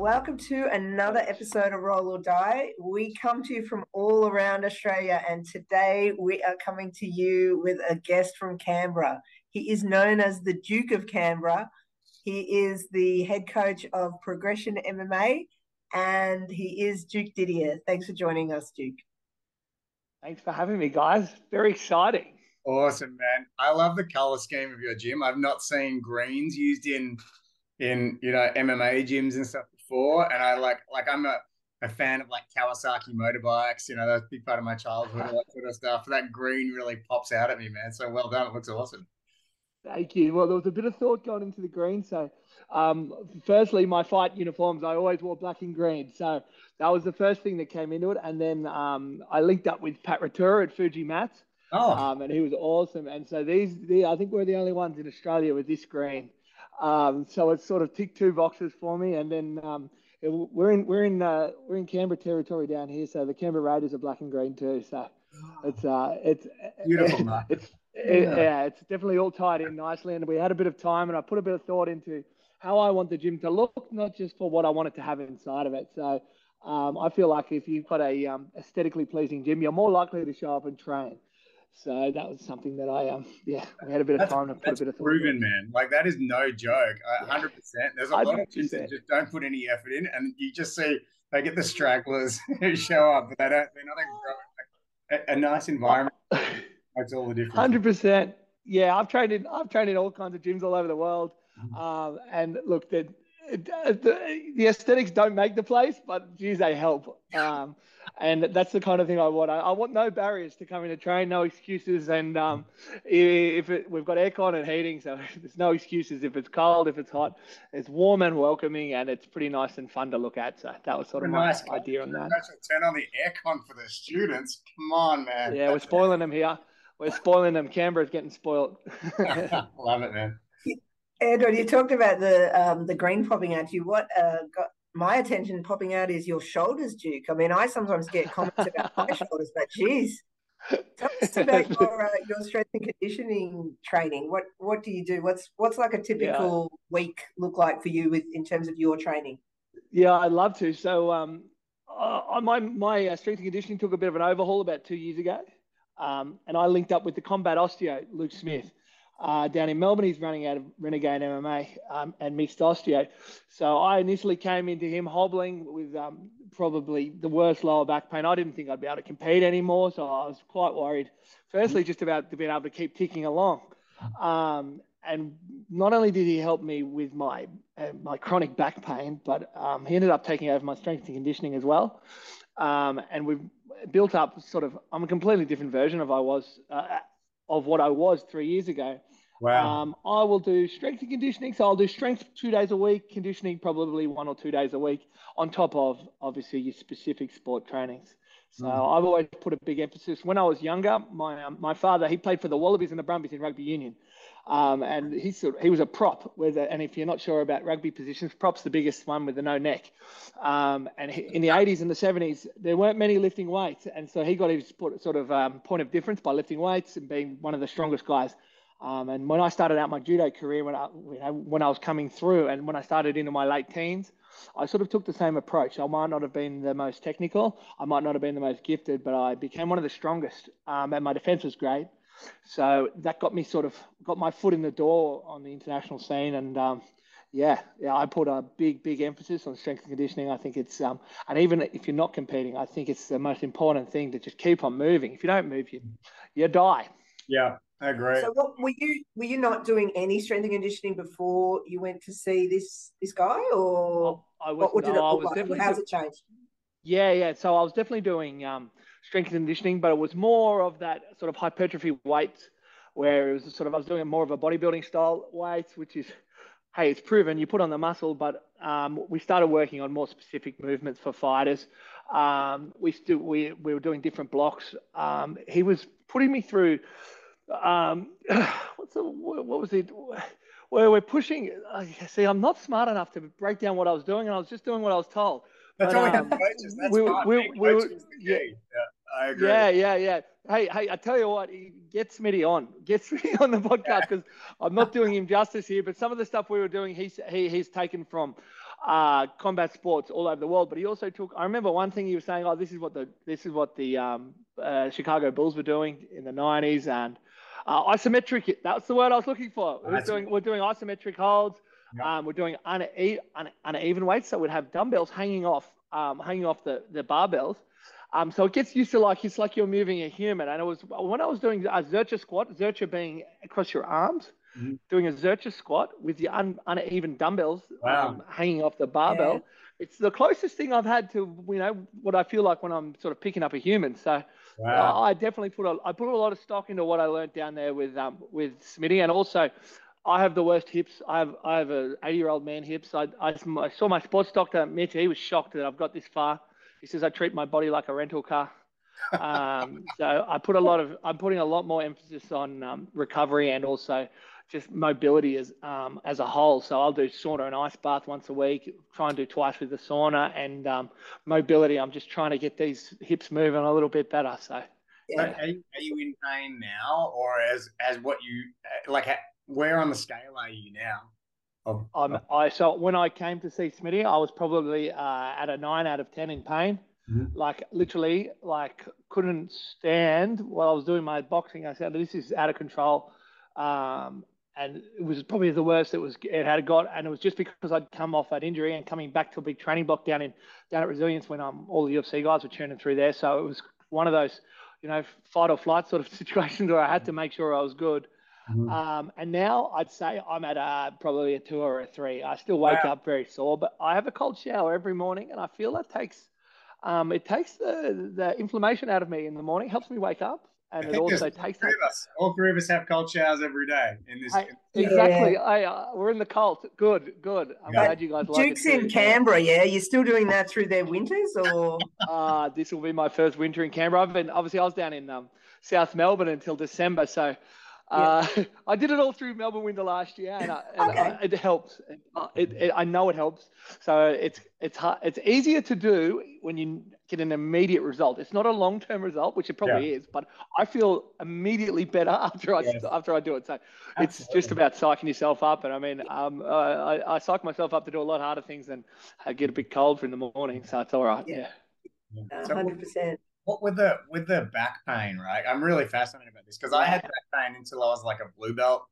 Welcome to another episode of Roll or Die. We come to you from all around Australia, and today we are coming to you with a guest from Canberra. He is known as the Duke of Canberra. He is the head coach of Progression MMA, and he is Duke Didier. Thanks for joining us, Duke. Thanks for having me, guys. Very exciting. Awesome, man. I love the color scheme of your gym. I've not seen greens used in in you know MMA gyms and stuff before, and I like like I'm a, a fan of like Kawasaki motorbikes. You know, that's a big part of my childhood, all that sort of stuff. That green really pops out at me, man. So well done. It looks awesome. Thank you. Well, there was a bit of thought going into the green. So, um, firstly, my fight uniforms, I always wore black and green. So that was the first thing that came into it. And then um, I linked up with Pat Ratura at Fuji Mats. Oh. Um, and he was awesome. And so these, the, I think we're the only ones in Australia with this green. Um, so it's sort of ticked two boxes for me. And then um, it, we're in we're in uh, we're in Canberra territory down here. So the Canberra Raiders are black and green too. So it's uh, it's beautiful. it's it, yeah. yeah, it's definitely all tied in nicely. And we had a bit of time, and I put a bit of thought into how I want the gym to look, not just for what I want it to have inside of it. So um, I feel like if you've got a um, aesthetically pleasing gym, you're more likely to show up and train. So that was something that I um yeah we had a bit of that's, time to put a bit of thought proven in. man like that is no joke hundred percent there's a 100%. lot of gyms that just don't put any effort in and you just see they get the stragglers who show up but they don't they're not a, a nice environment That's all the difference. Hundred percent. Yeah, I've trained in I've trained in all kinds of gyms all over the world, mm-hmm. um, and look, the, the, the aesthetics don't make the place, but geez, they help. Um, and that's the kind of thing I want. I, I, want no barriers to come in to train, no excuses. And um, if it, we've got aircon and heating, so there's no excuses. If it's cold, if it's hot, it's warm and welcoming, and it's pretty nice and fun to look at. So that was sort of my nice. idea on that. Turn on the aircon for the students. Come on, man. Yeah, we're spoiling them here. We're spoiling them. Canberra's getting spoiled. Love it, man. Edward, you talked about the um, the green popping out to you. What uh, got my attention popping out is your shoulders, Duke. I mean, I sometimes get comments about my shoulders, but geez, tell us about your uh, your strength and conditioning training. What what do you do? What's what's like a typical yeah. week look like for you with in terms of your training? Yeah, I'd love to. So, um, uh, my my uh, strength and conditioning took a bit of an overhaul about two years ago. Um, and I linked up with the combat osteo, Luke Smith, uh, down in Melbourne. He's running out of Renegade MMA um, and mixed osteo. So I initially came into him hobbling with um, probably the worst lower back pain. I didn't think I'd be able to compete anymore. So I was quite worried, firstly, just about being able to keep ticking along. Um, and not only did he help me with my uh, my chronic back pain, but um, he ended up taking over my strength and conditioning as well. Um, and we've built up sort of I'm a completely different version of I was uh, of what I was three years ago. Wow. Um, I will do strength and conditioning. So I'll do strength two days a week, conditioning probably one or two days a week, on top of obviously your specific sport trainings. So mm. I've always put a big emphasis. When I was younger, my um, my father he played for the Wallabies and the Brumbies in rugby union. Um, and he sort of, he was a prop. With a, and if you're not sure about rugby positions, prop's the biggest one with the no neck. Um, and he, in the 80s and the 70s, there weren't many lifting weights, and so he got his sort of um, point of difference by lifting weights and being one of the strongest guys. Um, and when I started out my judo career, when I when I was coming through, and when I started into my late teens, I sort of took the same approach. I might not have been the most technical, I might not have been the most gifted, but I became one of the strongest, um, and my defense was great. So that got me sort of got my foot in the door on the international scene, and um, yeah, yeah, I put a big, big emphasis on strength and conditioning. I think it's um, and even if you're not competing, I think it's the most important thing to just keep on moving. If you don't move, you you die. Yeah, I agree. So, what were you were you not doing any strength and conditioning before you went to see this this guy, or I was, what did no, it look like? How's it changed? Yeah, yeah. So I was definitely doing um, strength and conditioning, but it was more of that sort of hypertrophy weights where it was sort of I was doing more of a bodybuilding style weights, which is hey, it's proven you put on the muscle, but um, we started working on more specific movements for fighters. Um, we still we we were doing different blocks. Um, he was putting me through. Um, what's the, what was it? Where we're pushing. See, I'm not smart enough to break down what I was doing, and I was just doing what I was told. That's but, all we have um, coaches. That's we, fine. We, we, we, yeah, yeah. I agree. Yeah, yeah, yeah. Hey, hey, I tell you what, get Smitty on, get Smitty on the podcast because I'm not doing him justice here. But some of the stuff we were doing, he's he, he's taken from uh, combat sports all over the world. But he also took. I remember one thing he was saying. Oh, this is what the this is what the um, uh, Chicago Bulls were doing in the '90s, and uh, isometric. That's the word I was looking for. We're doing we're doing isometric holds. Um, we're doing uneven, uneven weights, so we'd have dumbbells hanging off, um, hanging off the the barbells. Um, so it gets used to like it's like you're moving a human. And it was when I was doing a Zercher squat, Zercher being across your arms, mm-hmm. doing a Zercher squat with the un, uneven dumbbells wow. um, hanging off the barbell. Yeah. It's the closest thing I've had to you know what I feel like when I'm sort of picking up a human. So wow. I definitely put a I put a lot of stock into what I learned down there with um with Smitty, and also I have the worst hips. I have I have a 80 year old man hips. I, I, I saw my sports doctor Mitch. He was shocked that I've got this far. He says I treat my body like a rental car. Um, so I put a lot of I'm putting a lot more emphasis on um, recovery and also just mobility as um, as a whole. So I'll do sauna and ice bath once a week. Try and do twice with the sauna and um, mobility. I'm just trying to get these hips moving a little bit better. So. Yeah. Are, you, are you in pain now, or as as what you like? Where on the scale are you now? Of, I'm, I so when I came to see Smitty, I was probably uh, at a nine out of ten in pain. Mm-hmm. Like literally, like couldn't stand while I was doing my boxing. I said, "This is out of control," um, and it was probably the worst it was it had got. And it was just because I'd come off that injury and coming back to a big training block down in down at Resilience when um, all the UFC guys were churning through there. So it was one of those, you know, fight or flight sort of situations where I had to make sure I was good. Mm-hmm. Um, and now I'd say I'm at a, probably a two or a three. I still wake wow. up very sore, but I have a cold shower every morning, and I feel that takes um, it takes the, the inflammation out of me in the morning, helps me wake up, and it also takes three of us. All three of us have cold showers every day in this. I, exactly. Yeah. I, uh, we're in the cult. Good, good. I'm yeah. glad you guys like it. Duke's in Canberra. Yeah, you're still doing that through their winters, or? uh, this will be my first winter in Canberra. I've been obviously I was down in um, South Melbourne until December, so uh, I did it all through Melbourne Winter last year, and, I, and okay. I, it helps. It, it, I know it helps. So it's it's hard, it's easier to do when you get an immediate result. It's not a long term result, which it probably yeah. is, but I feel immediately better after I yes. after I do it. So Absolutely. it's just about psyching yourself up. And I mean, um, uh, I, I psych myself up to do a lot harder things than I get a bit cold for in the morning. So it's all right. Yeah, hundred percent with the with the back pain, right? I'm really fascinated about this because I had back pain until I was like a blue belt,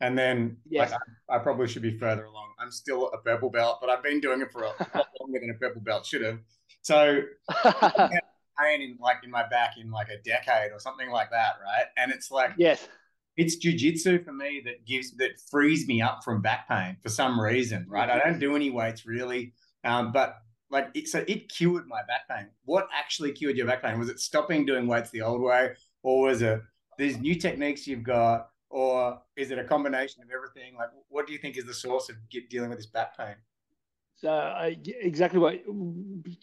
and then yes. like, I, I, probably should be further along. I'm still a purple belt, but I've been doing it for a lot longer than a purple belt should have. So pain in like in my back in like a decade or something like that, right? And it's like yes. It's jujitsu for me that gives that frees me up from back pain for some reason, right? I don't do any weights really, um, but like it, so it cured my back pain. What actually cured your back pain? Was it stopping doing weights the old way, or was it these new techniques you've got, or is it a combination of everything? Like, what do you think is the source of get, dealing with this back pain? So uh, exactly what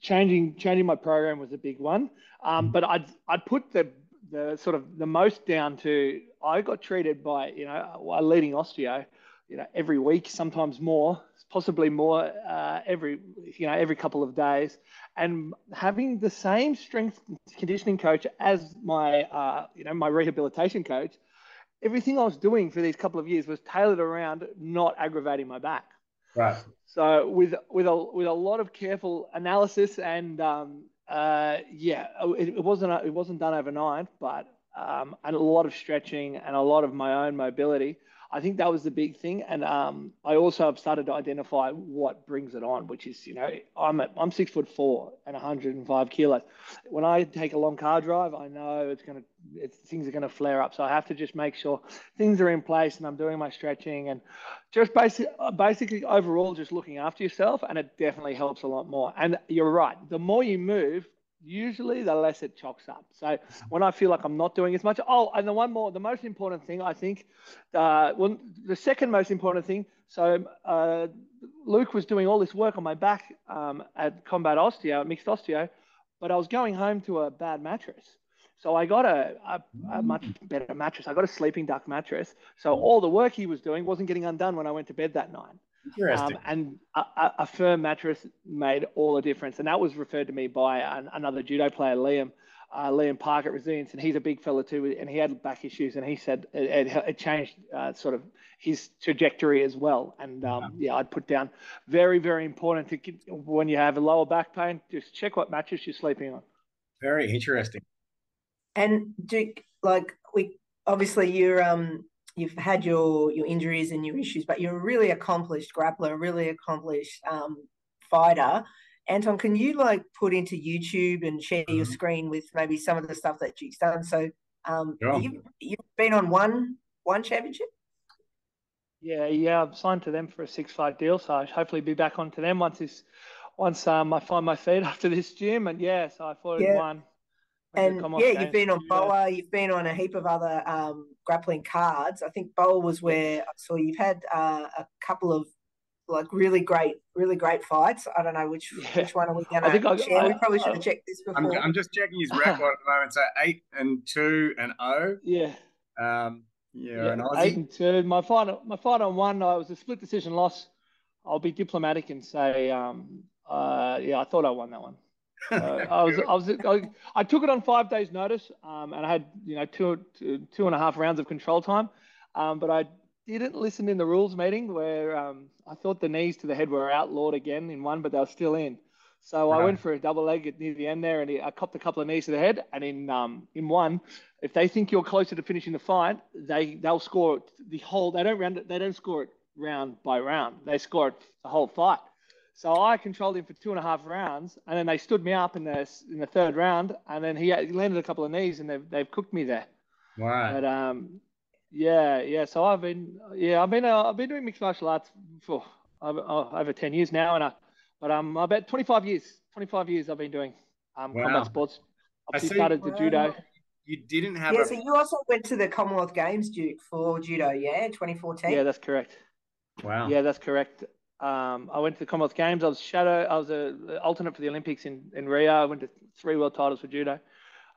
changing changing my program was a big one, um, mm-hmm. but I'd I'd put the the sort of the most down to I got treated by you know a leading osteo, you know every week sometimes more possibly more uh, every you know every couple of days, and having the same strength conditioning coach as my uh, you know my rehabilitation coach. Everything I was doing for these couple of years was tailored around not aggravating my back. Right. So with with a with a lot of careful analysis and um, uh, yeah, it, it wasn't it wasn't done overnight, but um, and a lot of stretching and a lot of my own mobility I think that was the big thing. And um, I also have started to identify what brings it on, which is, you know, I'm at, I'm six foot four and 105 kilos. When I take a long car drive, I know it's going to, things are going to flare up. So I have to just make sure things are in place and I'm doing my stretching and just basic, basically overall just looking after yourself. And it definitely helps a lot more. And you're right. The more you move, usually the less it chocks up. So when I feel like I'm not doing as much, oh, and the one more, the most important thing I think, uh, well, the second most important thing. So uh, Luke was doing all this work on my back um, at Combat Osteo, mixed osteo, but I was going home to a bad mattress. So I got a, a, a, much better mattress. I got a sleeping duck mattress. So all the work he was doing wasn't getting undone when I went to bed that night. Um, and a, a, firm mattress made all the difference. And that was referred to me by an, another judo player, Liam. uh, Liam Park at Resilience, and he's a big fella too, and he had back issues, and he said it, it, it changed uh, sort of his trajectory as well. And um, yeah, I'd put down very, very important to get, when you have a lower back pain, just check what mattress you're sleeping on. Very interesting. And Duke, like we obviously you're um you've had your your injuries and your issues, but you're a really accomplished grappler, really accomplished um, fighter. Anton, can you like put into YouTube and share mm-hmm. your screen with maybe some of the stuff that you've done? So um, yeah. you've, you've been on one one championship. Yeah, yeah, I'm signed to them for a six fight deal, so I'll hopefully be back onto them once this once um, I find my feet after this gym. And yeah, so I thought yeah. one. And yeah, you've been on BOA, you've been on a heap of other um, grappling cards. I think BOA was where I saw you've had uh, a couple of like really great, really great fights. I don't know which yeah. which one are we going to share. I, we probably should have checked this before. I'm, I'm, just checking his record at the moment. So eight and two and oh. Yeah. Um, yeah, yeah, an eight and two. My final, my final one, I was a split decision loss. I'll be diplomatic and say, um, uh, yeah, I thought I won that one. Uh, I was, I was, I, I, took it on five days' notice, um, and I had, you know, two, two, two and a half rounds of control time. Um, but I didn't listen in the rules meeting where um, I thought the knees to the head were outlawed again in one, but they were still in. So. I went for a double leg near the end there, and I copped a couple of knees to the head. And in um, in one, if they think you're closer to finishing the fight, they they'll score the whole. They don't round it. They don't score it round by round. They score it the whole fight. So I controlled him for two and a half rounds, and then they stood me up in the in the third round, and then he, he landed a couple of knees, and they've they've cooked me there. Wow. But um, yeah, yeah. So I've been yeah I've been uh, I've been doing mixed martial arts for uh, over ten years now, and I but um, about 25 years, 25 years I've been doing um, wow. combat sports. I started the judo. You didn't have. Yeah, a... so you also went to the Commonwealth Games, Duke, for judo, yeah, 2014. Yeah, that's correct. Wow. Yeah, that's correct. Um, I went to the Commonwealth Games. I was shadow. I was a alternate for the Olympics in, in Rio. I went to three world titles for judo.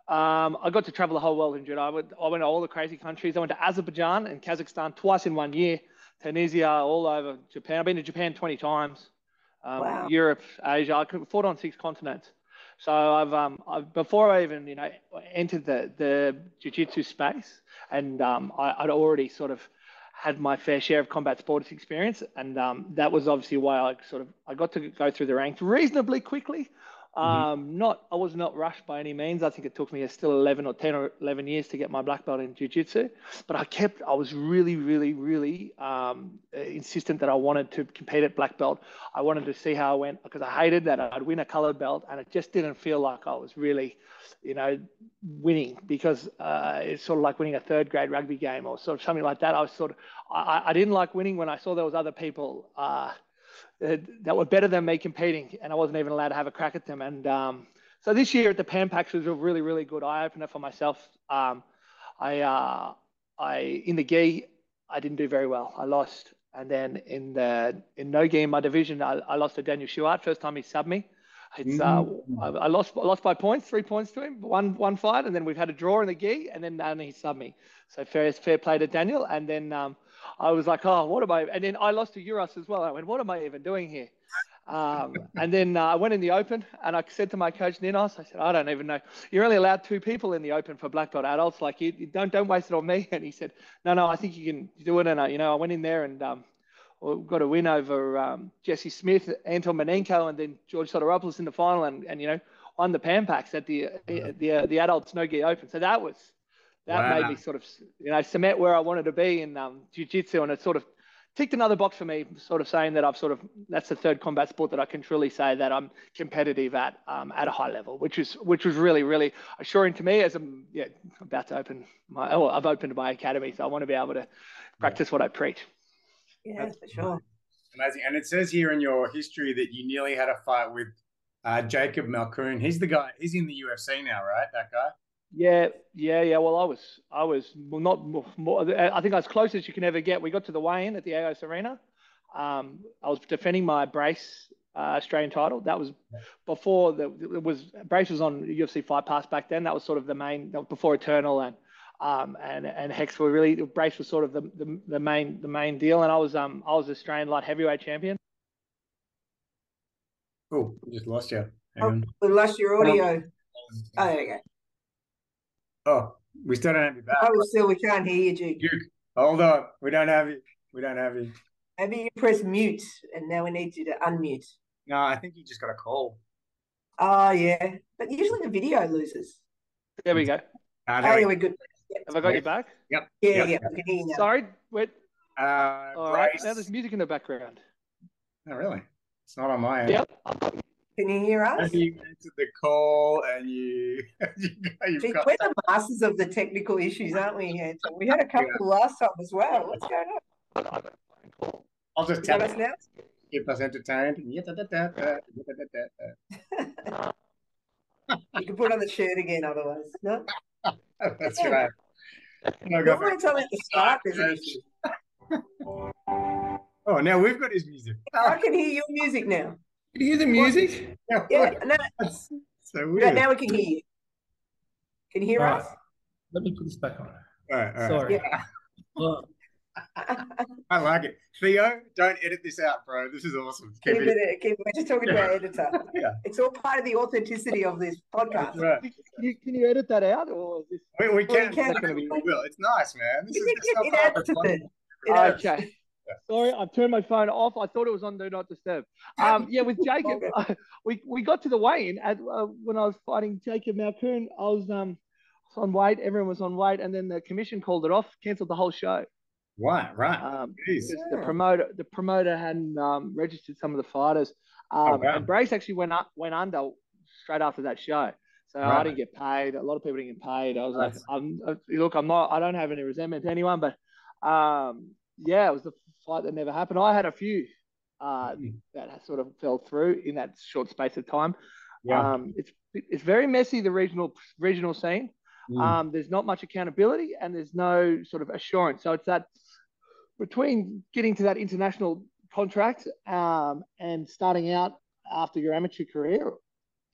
Um, I got to travel the whole world in judo. I went, I went to all the crazy countries. I went to Azerbaijan and Kazakhstan twice in one year. Tunisia, all over Japan. I've been to Japan 20 times um, wow. Europe, Asia. I fought on six continents. So I've, um, I've, before I even you know entered the the jiu-jitsu space, and um, I, would already sort of had my fair share of combat sports experience, and um, that was obviously why I sort of I got to go through the ranks reasonably quickly. Mm-hmm. Um, not, I was not rushed by any means. I think it took me still 11 or 10 or 11 years to get my black belt in jiu-jitsu, but I kept, I was really, really, really um, insistent that I wanted to compete at black belt. I wanted to see how I went because I hated that I'd win a colored belt and it just didn't feel like I was really, you know, winning because uh, it's sort of like winning a third grade rugby game or sort of something like that. I was sort of, I, I didn't like winning when I saw there was other people, uh, uh, that were better than me competing, and I wasn't even allowed to have a crack at them. And um, so this year at the Pan Pacs was a really, really good eye opener for myself. Um, I, uh, I in the gi, I didn't do very well. I lost, and then in the in no in my division, I, I lost to Daniel Schuart. First time he subbed me. It's uh, mm-hmm. I, lost I lost by points, three points to him, one one fight, and then we've had a draw in the gi, and then and he subbed me. So fair fair play to Daniel, and then um, I was like, oh, what am I? And then I lost to Uros as well. I went, what am I even doing here? Um, and then uh, I went in the open and I said to my coach Ninos, I said, I don't even know. You're only allowed two people in the open for black belt adults. Like you, you don't don't waste it on me. And he said, No, no, I think you can do it. And I, you know, I went in there and um, got a win over um, Jesse Smith, Anton Manenko, and then George Sotiropoulos in the final, and, and you know, won the Pan Pacs at the the the, uh, the adults no gi open. So that was that wow. made me sort of you know cement where I wanted to be in um, jiu-jitsu and it sort of ticked another box for me sort of saying that I've sort of that's the third combat sport that I can truly say that I'm competitive at um, at a high level which is which was really really assuring to me as I'm yeah about to open my oh I've opened my academy so I want to be able to practice yeah. what I preach yeah for sure amazing and it says here in your history that you nearly had a fight with uh, Jacob Malkoun. he's the guy he's in the UFC now right that guy yeah, yeah, yeah. Well, I was, I was well, not more. I think I was close as you can ever get. We got to the weigh-in at the AIS Arena. Um, I was defending my brace uh, Australian title. That was before the it was brace was on UFC Fight Pass back then. That was sort of the main before Eternal and um, and and Hex were really brace was sort of the, the, the main the main deal. And I was um I was Australian light heavyweight champion. Oh, we just lost you. Oh, we lost your audio. Oh, there you go. Oh, we still don't have you back. Oh, still we can't hear you, Duke. Duke, hold on. We don't have you. We don't have you. Maybe you press mute, and now we need you to unmute. No, I think you just got a call. Oh yeah, but usually the video loses. There we go. Uh, Oh there yeah, we we're good. Have I got you back? Yep. Yeah, Yep. yeah, we can hear you now. Sorry. Wait. Uh, All right. Bryce. Now there's music in the background. Oh, really? It's not on my end. Yep. Can you hear us? And you answered the call, and you, you you've Gee, got we're the masters of the technical issues, aren't we, Anton? We had a couple last time as well. What's going on? I'll just You tell us now? keep us entertained. Yeah, You can put on the shirt again, otherwise. No. That's right. No, go normally for it. it's only at the start. An issue. Oh, now we've got his music. I can hear your music now. Can you hear the music? Yeah, Yeah, no, That's so no, weird. now we can hear you. Can you hear All us? right. Let me put this back on. All right, all right. Sorry. Yeah. Well, I like it. Theo, don't edit this out, bro. This is awesome. Keep Keep it. it, keep, we're just talking to our editor. Yeah. It's all part of the authenticity of this podcast. That's right. Can you, can you edit that out, or is this? We, we Well, can. you can. It's be. We will. It's nice, man. This is It this is adds to it. It adds. Okay. Sorry, I've turned my phone off. I thought it was on Do Not Disturb. Um, yeah, with Jacob, we, we got to the weigh-in at, uh, when I was fighting Jacob Malkoun. I was um was on weight. Everyone was on weight, and then the commission called it off, cancelled the whole show. Right, right. Um, Jeez. because the promoter the promoter hadn't um, registered some of the fighters. Um, Oh, wow. And Brace actually went up went under straight after that show. So I didn't get paid. A lot of people didn't get paid. I was like, I'm, uh, look, I'm not. I don't have any resentment to anyone, but um, yeah, it was the fight that never happened. I had a few uh, Mm. that sort of fell through in that short space of time. Yeah. Um, it's it's very messy the regional regional scene. Mm. Um, there's not much accountability and there's no sort of assurance. So it's that between getting to that international contract um, and starting out after your amateur career,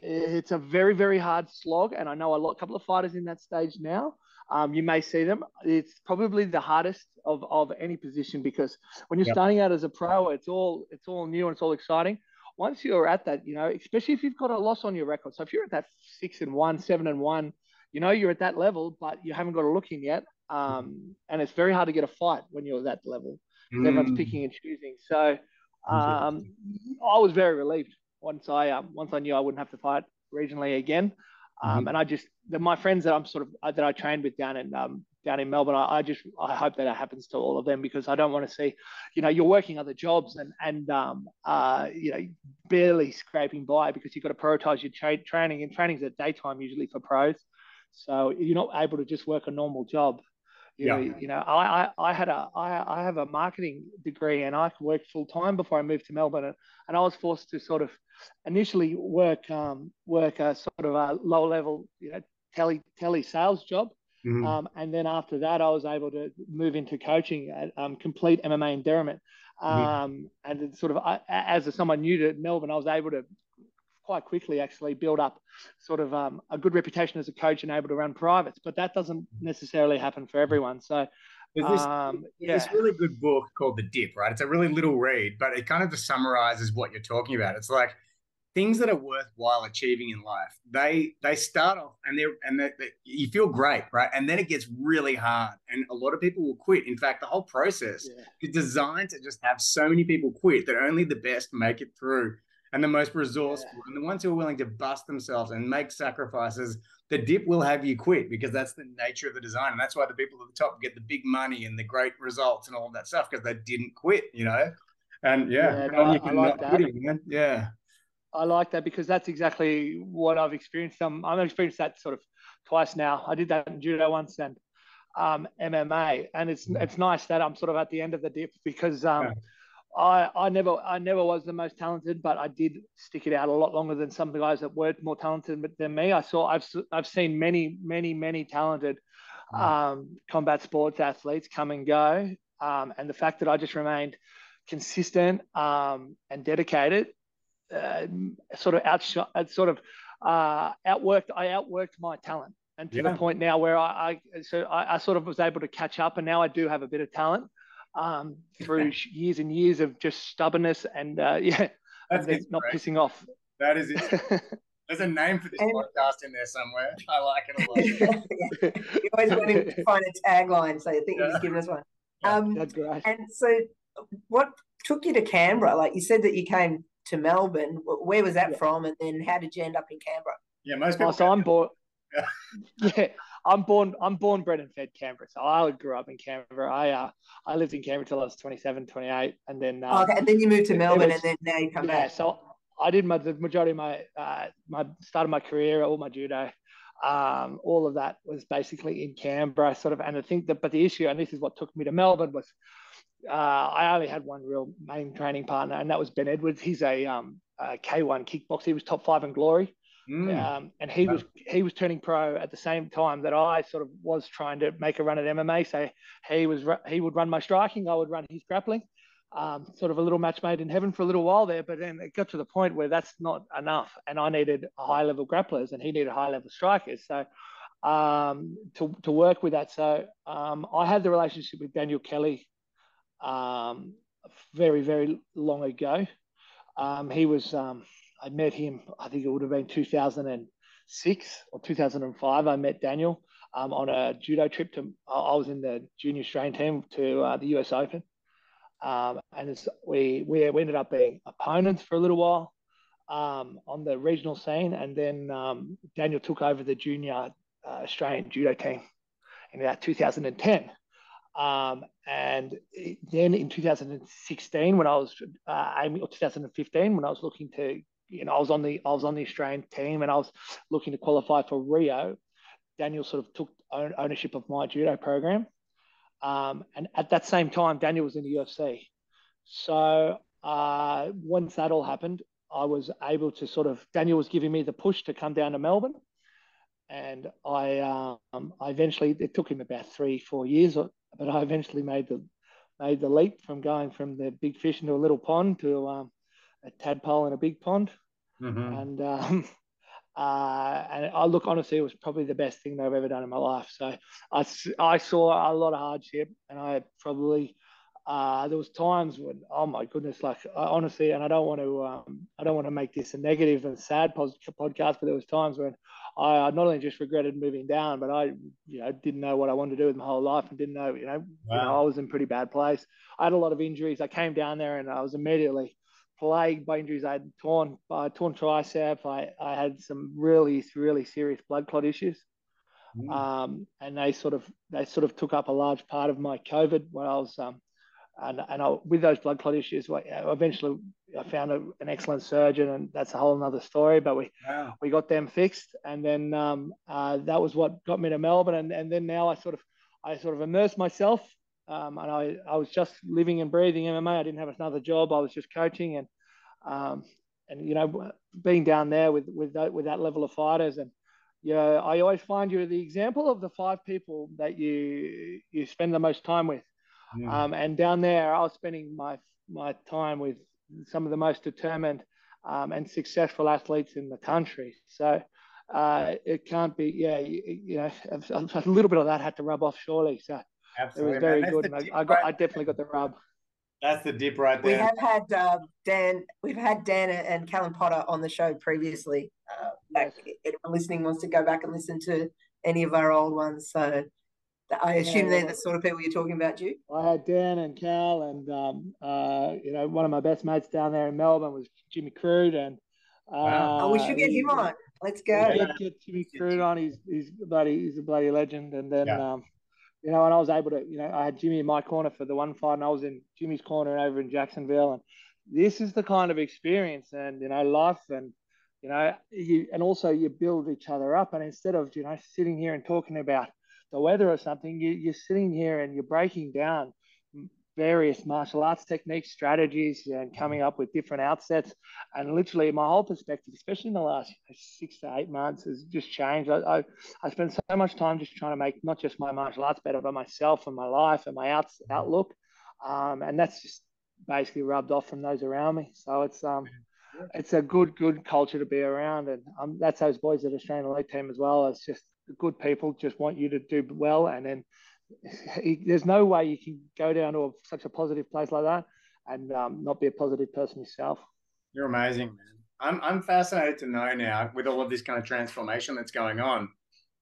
it's a very, very hard slog. And I know a lot, couple of fighters in that stage now. Um, you may see them. It's probably the hardest of, of any position because when you're Yep. starting out as a pro, it's all it's all new and it's all exciting. Once you're at that, you know, especially if you've got a loss on your record. So if you're at that six and one, seven and one, you know you're at that level, but you haven't got a look in yet. Um, and it's very hard to get a fight when you're at that level. 'cause Everyone's Mm. picking and choosing. So um, I was very relieved once I um, once I knew I wouldn't have to fight regionally again. Um, Mhm. And I just the, my friends that I'm sort of that I trained with down in um, down in Melbourne, I, I just I hope that it happens to all of them because I don't want to see, you know, you're working other jobs and and um, uh, you know barely scraping by because you've got to prioritize your tra- training and training's at daytime usually for pros, so you're not able to just work a normal job. You Yeah. know, you know, I, I, I had a I, I have a marketing degree and I worked full time before I moved to Melbourne and, and I was forced to sort of initially work um work a sort of a low level you know tele tele sales job Mhm. um, and then after that, I was able to move into coaching at um, complete MMA endearment. Um, And sort of, I, as a, someone new to Melbourne, I was able to quite quickly actually build up sort of um, a good reputation as a coach and able to run privates. But that doesn't necessarily happen for everyone. So, this, um, yeah, this really good book called The Dip, right? It's a really little read, but it kind of just summarizes what you're talking about. It's like things that are worthwhile achieving in life. They they start off and they're and they, they, you feel great, right? And then it gets really hard, and a lot of people will quit. In fact, the whole process yeah. is designed to just have so many people quit that only the best make it through, and the most resourceful, and the ones who are willing to bust themselves and make sacrifices. The dip will have you quit because that's the nature of the design, and that's why the people at the top get the big money and the great results and all of that stuff because they didn't quit, you know. And yeah, Yeah, no, I like that. quitting, man. Yeah. I like that because that's exactly what I've experienced. Um, I've experienced that sort of twice now. I did that in judo once and um, MMA, and it's it's nice that I'm sort of at the end of the dip because um, Yeah. I I never I never was the most talented, but I did stick it out a lot longer than some of the guys that were more talented than me. I saw I've I've seen many many many talented Mm. um, combat sports athletes come and go, um, and the fact that I just remained consistent um, and dedicated uh, sort of outshot, uh, sort of uh, outworked. I outworked my talent, and to Yeah. the point now where I, I so I, I sort of was able to catch up, and now I do have a bit of talent um, through years and years of just stubbornness and uh, yeah, That's and not pissing off. That is it. There's a name for this And- podcast in there somewhere. I like it a lot. Yeah. You always want to find a tagline, so I think Yeah. he's given us one. Yeah. Um, That's great. and so, what took you to Canberra? Like you said that you came to Melbourne. Where was that Yeah. from? And then how did you end up in Canberra? Yeah, most people. Oh, so I'm born. Yeah. I'm born. I'm born, bred, and fed Canberra. So I grew up in Canberra. I uh, I lived in Canberra till I was 27, 28, and then uh, okay, and then you moved to Melbourne, was- and then now you come yeah. back. So I did my the majority of my uh, my start of my career, all my judo, um, all of that was basically in Canberra, sort of. And I think that, but the issue, and this is what took me to Melbourne, was uh, I only had one real main training partner, and that was Ben Edwards. He's a um, a K1 kickboxer. He was top five in glory. Mm. Um, and he Wow. was he was turning pro at the same time that I sort of was trying to make a run at MMA. So he was he would run my striking, I would run his grappling. Um, sort of a little match made in heaven for a little while there, but then it got to the point where that's not enough, and I needed high level grapplers, and he needed high level strikers. So um, to to work with that, so um, I had the relationship with Daniel Kelly um, very very long ago. Um, he was um, I met him, I think it would have been 2006 or 2005. I met Daniel um, on a judo trip to, I was in the junior Australian team to uh, the US Open. Um, and we, we ended up being opponents for a little while um, on the regional scene. And then um, Daniel took over the junior uh, Australian judo team in about 2010. Um, and then in 2016, when I was uh, aiming, or 2015, when I was looking to you know, I was on the I was on the Australian team and I was looking to qualify for Rio. Daniel sort of took own, ownership of my judo program, um, and at that same time, Daniel was in the UFC. So uh, once that all happened, I was able to sort of Daniel was giving me the push to come down to Melbourne, and I um, I eventually it took him about three four years, but I eventually made the made the leap from going from the big fish into a little pond to um, a tadpole in a big pond, Mhm. and um, uh, and I look honestly, it was probably the best thing that I've ever done in my life. So I, I saw a lot of hardship, and I probably uh, there was times when oh my goodness, like I, honestly, and I don't want to um, I don't want to make this a negative and sad podcast, but there was times when I not only just regretted moving down, but I you know didn't know what I wanted to do with my whole life and didn't know you know you know, I was in a pretty bad place. I had a lot of injuries. I came down there and I was immediately plagued by injuries. I had torn, uh, torn tricep. I, I had some really, really serious blood clot issues. Mm. Um, and they sort of, they sort of took up a large part of my COVID when I was, um, and, and I, with those blood clot issues, eventually I found a, an excellent surgeon and that's a whole nother story, but we, Wow. we got them fixed and then um, uh, that was what got me to melbourne and, and then now i sort of i sort of immersed myself um, and I, I was just living and breathing mma i didn't have another job i was just coaching and um, and you know being down there with with that, with that level of fighters and you know i always find you're the example of the five people that you you spend the most time with Mm. um, and down there, I was spending my my time with some of the most determined um, and successful athletes in the country. So uh, it can't be, yeah, you, you know, a, a little bit of that had to rub off surely. So it was very good, and I, I got, right I definitely got the rub. That's the dip right there. We have had uh, Dan, we've had Dan and Callum Potter on the show previously. Uh, back, if anyone listening wants to go back and listen to any of our old ones. So I assume Yeah, they're the sort of people you're talking about, you. I had Dan and Cal, and um, uh, you know, one of my best mates down there in Melbourne was Jimmy Crute, and uh, Wow. Oh, we should get him on. Let's go. Yeah. get, get Jimmy Crute on. He's he's a bloody he's a bloody legend. And then Yeah. um, you know, and I was able to, you know, I had Jimmy in my corner for the one fight, and I was in Jimmy's corner over in Jacksonville. And this is the kind of experience and you know, life and you know, you and also you build each other up. And instead of you know sitting here and talking about the weather or something, you, you're sitting here and you're breaking down various martial arts techniques, strategies, and coming up with different outsets. And literally, my whole perspective, especially in the last six to eight months, has just changed. I, I, I spend so much time just trying to make not just my martial arts better, but myself and my life and my outs, outlook. Um, and that's just basically rubbed off from those around me. So it's um, it's a good, good culture to be around, and um, that's those boys at Australian Elite Team as well. It's just good people just want you to do well, and then there's no way you can go down to a, such a positive place like that and um, not be a positive person yourself. You're amazing, man. I'm I'm fascinated to know now with all of this kind of transformation that's going on,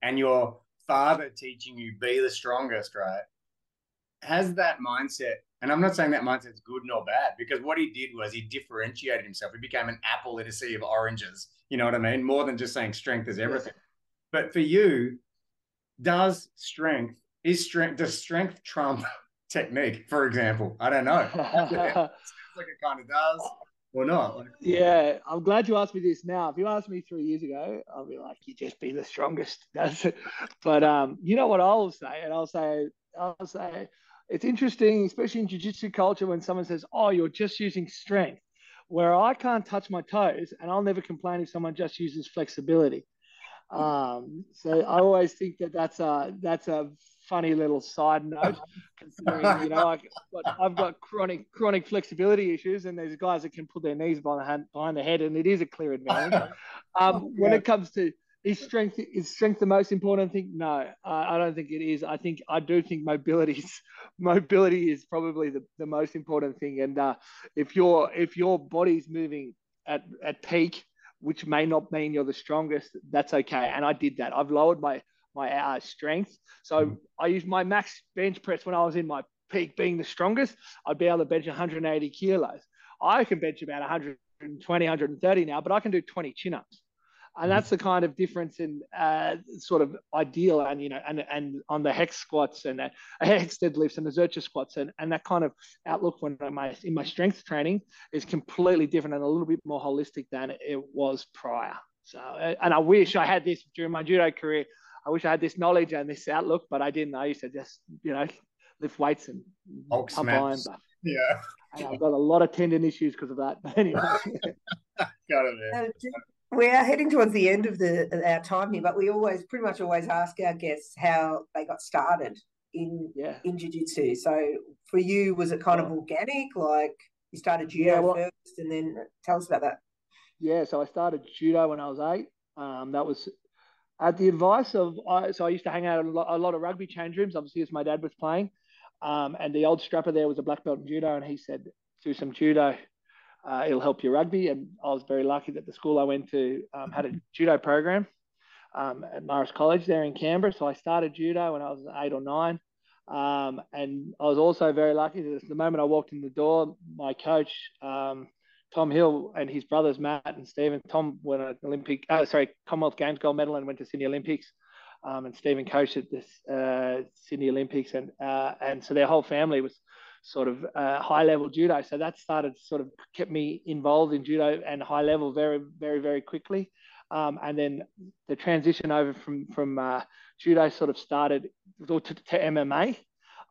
and your father teaching you be the strongest, right? Has that mindset, and I'm not saying that mindset's good nor bad, because what he did was he differentiated himself. He became an apple in a sea of oranges. You know what I mean? More than just saying strength is everything. But for you, does strength is strength does strength trump technique, for example? I don't know. Sounds like it kind of does or not. Yeah, I'm glad you asked me this now. If you asked me three years ago, I'll be like, you just be the strongest. That's it. But um, you know what I'll say, and I'll say, I'll say, it's interesting, especially in jiu-jitsu culture, when someone says, "Oh, you're just using strength," where I can't touch my toes, and I'll never complain if someone just uses flexibility. Um, so I always think that that's a that's a funny little side note, considering you know I've got, I've got chronic chronic flexibility issues, and there's guys that can put their knees behind the, hand, behind the head, and it is a clear advantage. Um, when it comes to is strength is strength the most important thing? No, I don't think it is. I think I do think mobility is mobility is probably the, the most important thing. And uh, if your if your body's moving at at peak, which may not mean you're the strongest, that's okay. And I did that. I've lowered my my uh, strength. So mm. I used my max bench press when I was in my peak, being the strongest. I'd be able to bench 180 kilos. I can bench about 120, 130 now, but I can do 20 chin ups. And mm. that's the kind of difference in uh, sort of ideal and, you know, and, and on the hex squats and uh, hex deadlifts and the Zercher squats and, and that kind of outlook when my, in my strength training is completely different and a little bit more holistic than it was prior. So, and I wish I had this during my judo career. I wish I had this knowledge and this outlook, but I didn't. I used to just, you know, lift weights and Hulk pump iron. But, yeah. I've got a lot of tendon issues because of that. But anyway. got it, man. We are heading towards the end of the our time here, but we always pretty much always ask our guests how they got started in yeah. in jiu-jitsu. So for you, was it kind yeah. of organic? Like you started judo yeah, well, first and then tell us about that. Yeah, so I started judo when I was eight. Um, that was at the advice of, so I used to hang out a lot, a lot of rugby change rooms, obviously, as my dad was playing. Um, and the old strapper there was a black belt in judo, and he said, do some judo, uh, it'll help your rugby. And I was very lucky that the school I went to um, had a judo program um, at Marist College there in Canberra. So I started judo when I was eight or nine. Um, and I was also very lucky that the moment I walked in the door, my coach, um, Tom Hill and his brothers Matt and Stephen. Tom won an Olympic, uh, sorry, Commonwealth Games gold medal and went to Sydney Olympics. Um, and Stephen coached at this uh, Sydney Olympics, and uh, and so their whole family was sort of uh, high level judo. So that started sort of kept me involved in judo and high level very very very quickly. Um, and then the transition over from from uh, judo sort of started to, to MMA.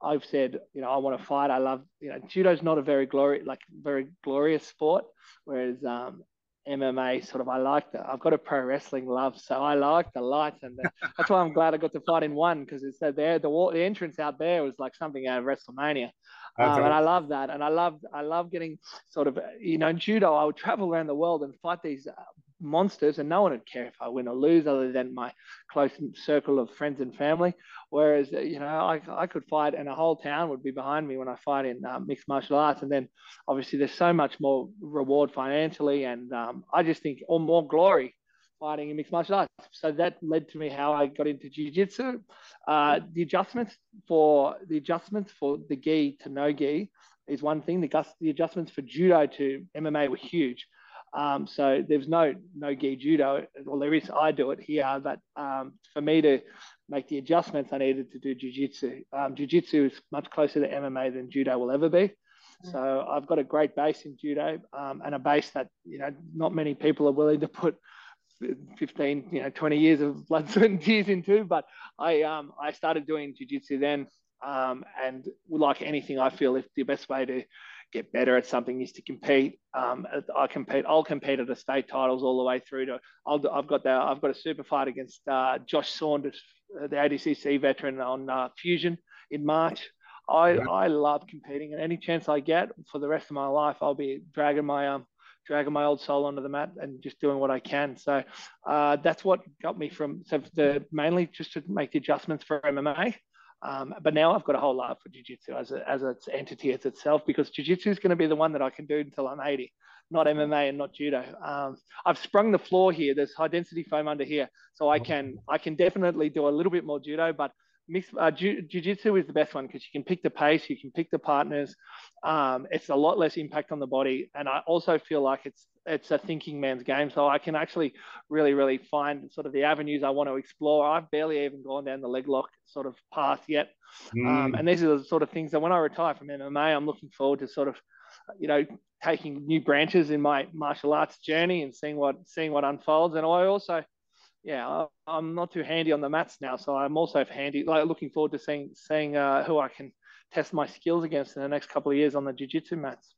I've said, you know, I want to fight. I love, you know, judo's not a very glory, like very glorious sport, whereas um, MMA sort of I like that. I've got a pro wrestling love, so I like the lights, and the, that's why I'm glad I got to fight in one because it's there. The wall, the entrance out there was like something out of WrestleMania, um, and I love that. And I love I love getting sort of you know in judo. I would travel around the world and fight these uh, monsters, and no one would care if I win or lose, other than my close circle of friends and family. Whereas, uh, you know, I, I could fight, and a whole town would be behind me when I fight in um, mixed martial arts. And then, obviously, there's so much more reward financially, and um, I just think or more glory fighting in mixed martial arts. So that led to me how I got into jiu-jitsu. Uh, the adjustments for the adjustments for the gi to no gi is one thing. The, the adjustments for judo to MMA were huge. Um, so there's no no gi judo. Well, there is. I do it here, but um, for me to make the adjustments, I needed to do jujitsu. Um, jiu-jitsu is much closer to MMA than judo will ever be. Mm. So I've got a great base in judo um, and a base that you know not many people are willing to put 15, you know, 20 years of blood, sweat, and tears into. But I um I started doing jiu-jitsu then, um, and like anything, I feel if the best way to get better at something is to compete. Um, I compete. I'll compete at the state titles all the way through to. i have got the. I've got a super fight against uh, Josh Saunders, uh, the ADCC veteran on uh, Fusion in March. I yeah. I love competing, and any chance I get for the rest of my life, I'll be dragging my um dragging my old soul onto the mat and just doing what I can. So uh, that's what got me from so the mainly just to make the adjustments for MMA. Um, but now I've got a whole love for jiu-jitsu as, a, as an entity as itself because jiu-jitsu is going to be the one that I can do until I'm 80. not MMA and not judo. Um, I've sprung the floor here. There's high density foam under here, so I can I can definitely do a little bit more judo, but mixed uh, jiu-jitsu is the best one because you can pick the pace, you can pick the partners. Um, it's a lot less impact on the body, and I also feel like it's it's a thinking man's game. So I can actually really, really find sort of the avenues I want to explore. I've barely even gone down the leg lock sort of path yet, mm. um, and these are the sort of things that when I retire from MMA, I'm looking forward to sort of, you know, taking new branches in my martial arts journey and seeing what seeing what unfolds. And I also yeah, I'm not too handy on the mats now, so I'm also handy. Like looking forward to seeing seeing uh, who I can test my skills against in the next couple of years on the jiu-jitsu mats.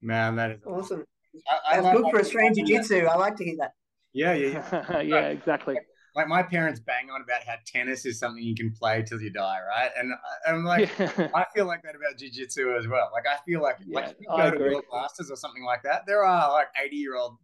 Man, that is awesome. I, I That's good for Australian jiu-jitsu. I like to hear that. Yeah, yeah, yeah. yeah, exactly. Like my parents bang on about how tennis is something you can play till you die, right? And I'm like, yeah. I feel like that about jiu-jitsu as well. Like I feel like, yeah, like if you go to World Masters or something like that, there are like 80 year old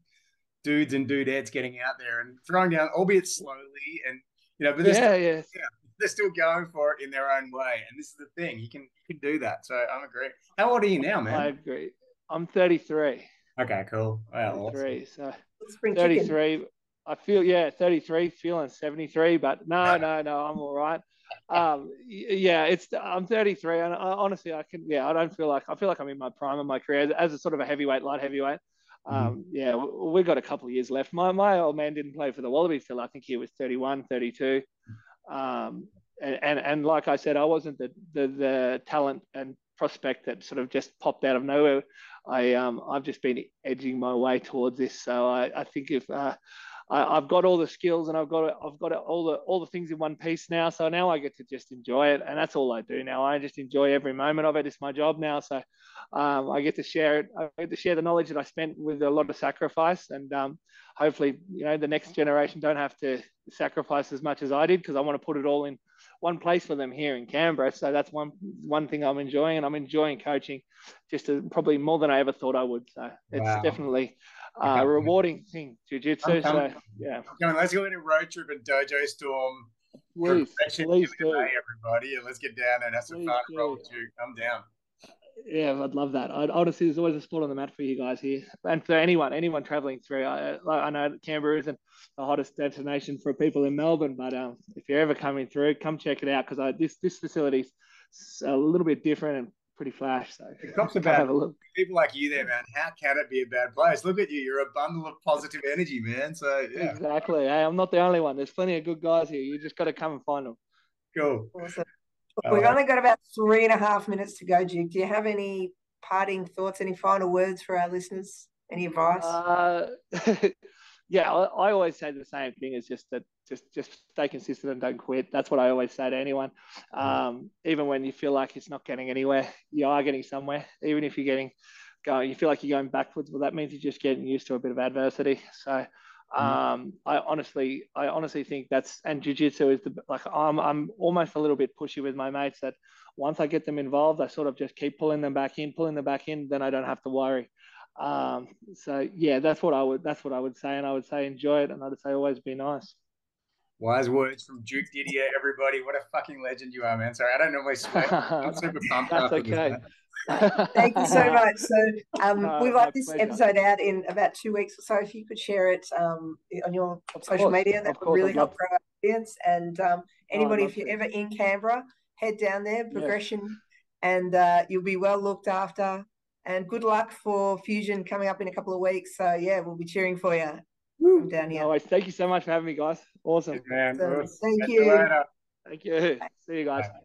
dudes and dudettes getting out there and throwing down, albeit slowly, and you know, but they're yeah, still, yeah. yeah, they're still going for it in their own way. And this is the thing, you can he can do that. So I'm agree. How old are you now, man? I agree. I'm 33. Okay, cool. Wow, 33. Awesome. So 33. I feel yeah, 33, feeling 73, but no, no, no, I'm all right. Um, yeah, it's I'm 33, and I, honestly, I can yeah, I don't feel like I feel like I'm in my prime of my career as a sort of a heavyweight, light heavyweight. Mm-hmm. Um, yeah, we've got a couple of years left. My, my old man didn't play for the Wallabies till I think he was 31, 32. Um, and, and, and like I said, I wasn't the, the, the talent and prospect that sort of just popped out of nowhere. I um, I've just been edging my way towards this. So I, I think if uh, I, have got all the skills and I've got I've got all the all the things in one piece now. So now I get to just enjoy it, and that's all I do now. I just enjoy every moment of it. It's my job now, so um, I get to share it. I get to share the knowledge that I spent with a lot of sacrifice, and um, hopefully, you know, the next generation don't have to sacrifice as much as I did because I want to put it all in one place for them here in Canberra. So that's one one thing I'm enjoying, and I'm enjoying coaching just to, probably more than I ever thought I would. So it's wow. definitely uh, rewarding thing, jiu-jitsu. So yeah. Come on, let's go into road trip and dojo storm. Please, please do. everybody, and let's get down and have some please fun. Roll with you. Come down. Yeah, I'd love that. I'd, honestly, there's always a spot on the mat for you guys here, and for anyone, anyone traveling through. I, I know Canberra isn't the hottest destination for people in Melbourne, but um, if you're ever coming through, come check it out because this this facility's a little bit different and pretty flash. So it a look. people like you there, man. How can it be a bad place? Look at you. You're a bundle of positive energy, man. So yeah. Exactly. Hey, I'm not the only one. There's plenty of good guys here. You just got to come and find them. Cool. Awesome. We've only got about three and a half minutes to go, Duke. Do you have any parting thoughts, any final words for our listeners? Any advice? Uh, yeah, I, I, always say the same thing. It's just that just just stay consistent and don't quit. That's what I always say to anyone. Um, even when you feel like it's not getting anywhere, you are getting somewhere. Even if you're getting going, you feel like you're going backwards. Well, that means you're just getting used to a bit of adversity. So. Mm. Um, I honestly, I honestly think that's and jujitsu is the like I'm I'm almost a little bit pushy with my mates that once I get them involved, I sort of just keep pulling them back in, pulling them back in, then I don't have to worry. Um, so yeah, that's what I would that's what I would say, and I would say enjoy it, and I'd say always be nice. Wise words from Duke Didier, everybody. What a fucking legend you are, man. Sorry, I don't normally swear. I'm super pumped. That's okay. Thank you so much. So um, uh, we've got this pleasure. episode out in about two weeks or so. If you could share it um, on your of social course, media, that would really help grow our audience. And um, anybody, oh, if you're ever in Canberra, head down there, progression, yeah. and uh, you'll be well looked after. And good luck for Fusion coming up in a couple of weeks. So yeah, we'll be cheering for you Woo. down here. Always. Thank you so much for having me, guys. Awesome. man. So, thank you. Thank you. See you guys. Bye.